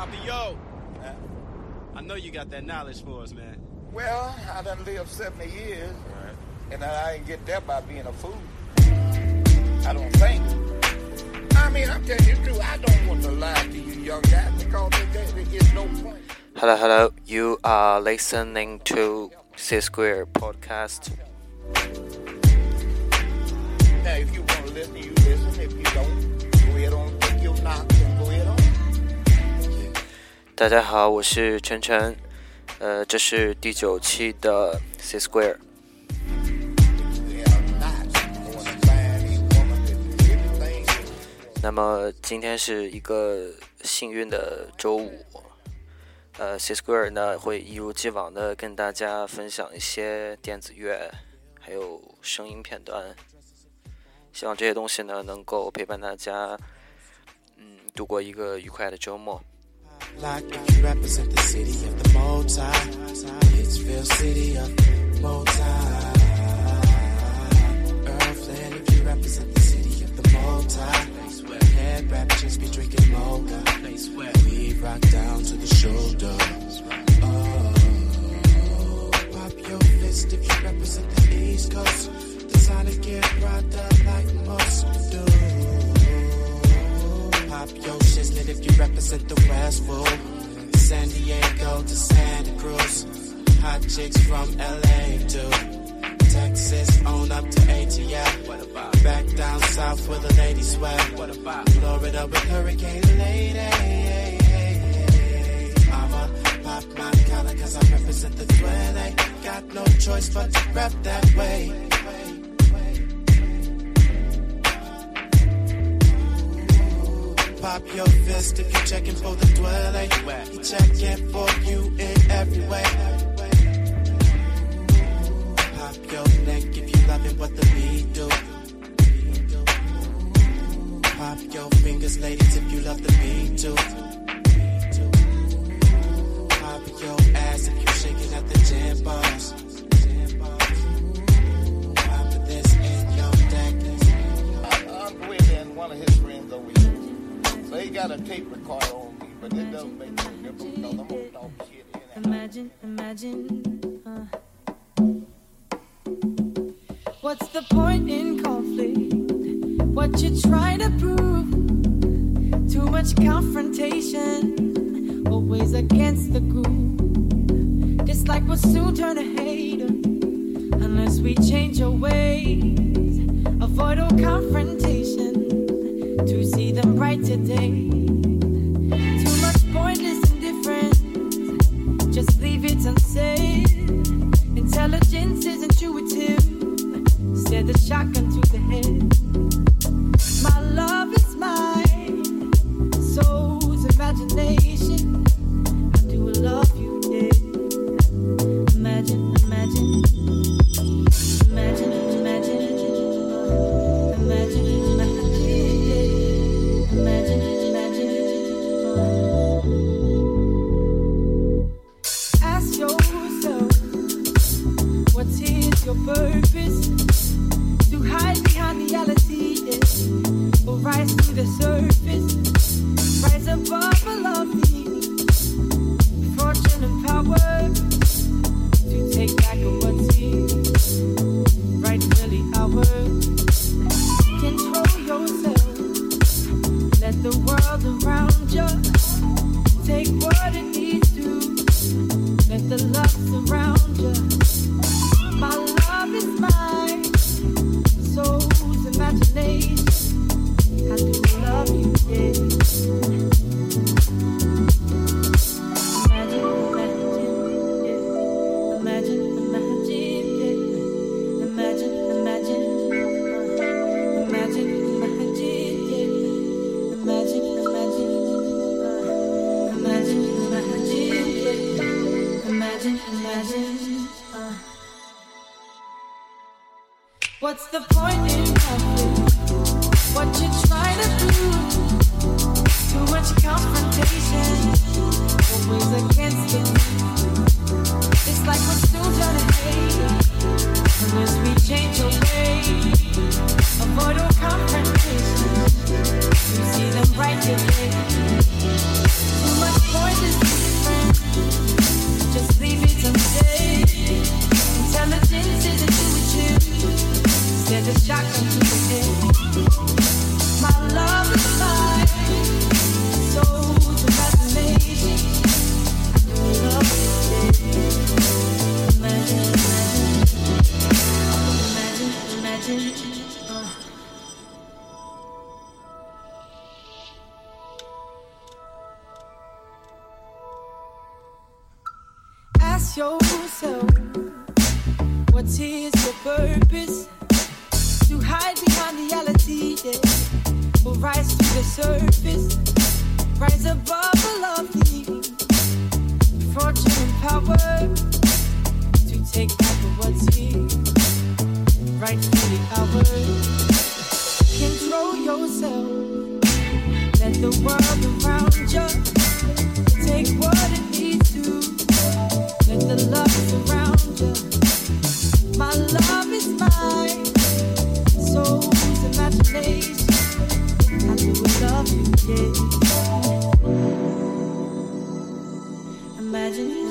Papa, yo. Uh, I know you got that knowledge for us, man. Well, I done lived 70 years, and I ain't get there by being a fool. I don't think. I mean, I'm telling you the truth. I don't want to lie to you young guys because there, there is no point. Hello, hello. You are listening to C Square podcast. Now, if you want to listen, you listen. If you don't, 大家好，我是晨晨，呃，这是第九期的 C Square。那么今天是一个幸运的周五，呃，C Square 呢会一如既往的跟大家分享一些电子乐，还有声音片段。希望这些东西呢能够陪伴大家，嗯，度过一个愉快的周末。Like if you represent the city of the multi, Hitsville city of multi. Earthland if you represent the city of the multi. Head rappers be drinking mocha. We rock down to the shoulder. Oh, pop your fist if you represent the East Coast. Designer gear brought up like most do. Pop your if you represent the West Fool. San Diego to Santa Cruz. Hot chicks from LA to Texas on up to ATL. Back down south where the ladies sweat? Florida with Hurricane Lady? I'ma pop my collar cause I represent the duele. Got no choice but to rep that way. Pop your fist if you're checking for the dwelling. He checking for you in every way. Pop your neck if you loving what the beat do. Pop your fingers, ladies, if you love the beat too. Will soon turn to hate unless we change our ways. Avoid all confrontation to see them bright today. Too much pointless indifference just leave it unsaid. Intelligence is intuitive, said the shotgun to the head. What's the point in having what you try to do? Too much confrontation, always against the it. It's like we're still trying to hate unless we change our way. Avoid all confrontation, you see them right today. Too much poison, friend. Just leave it someday. Intelligence is a two with you know love is dead. Imagine, imagine, imagine, imagine. Ask yourself, what is your purpose? Hide behind reality, yeah. or rise to the surface, rise above the lofty, fortune and power, to take back what's here, rightfully ours. Control yourself, let the world around you take what it needs to. Let the love surround you. My love is mine. Imagine,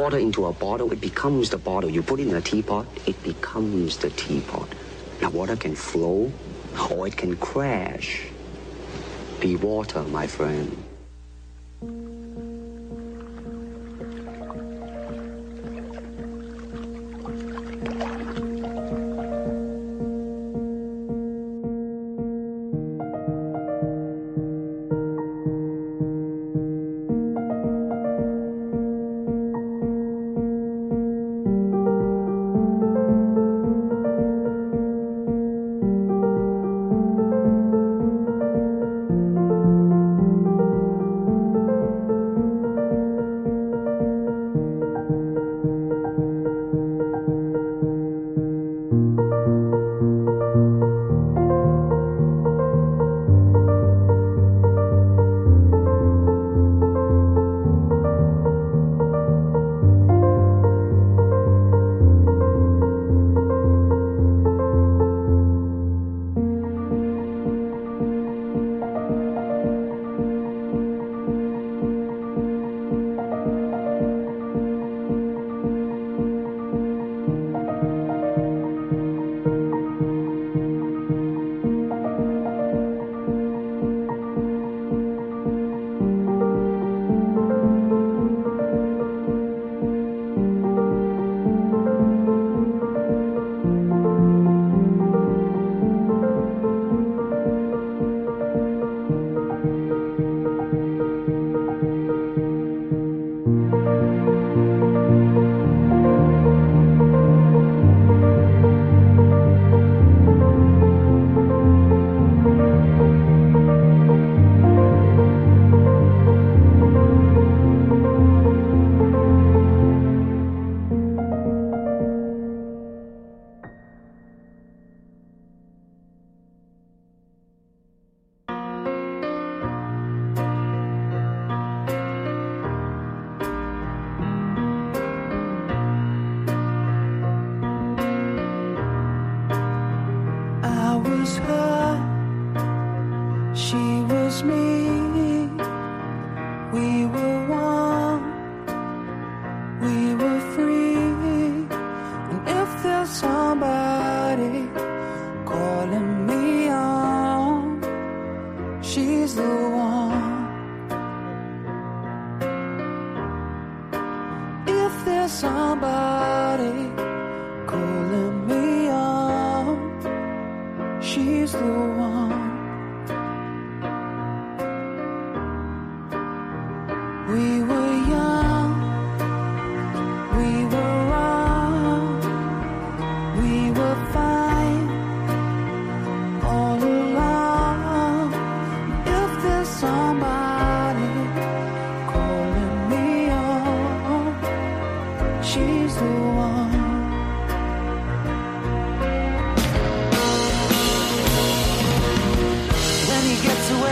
water into a bottle, it becomes the bottle. You put it in a teapot, it becomes the teapot. Now, water can flow or it can crash. Be water, my friend. Música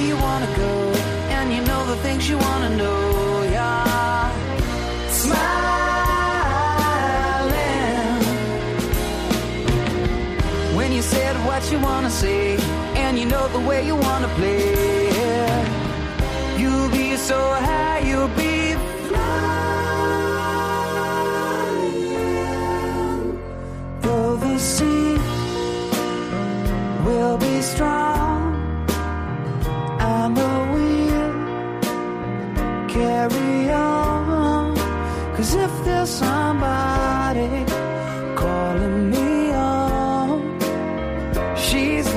where you wanna go, and you know the things you wanna know, yeah. Smiling when you said what you wanna say, and you know the way you wanna play. Yeah. You'll be so high, you'll. She's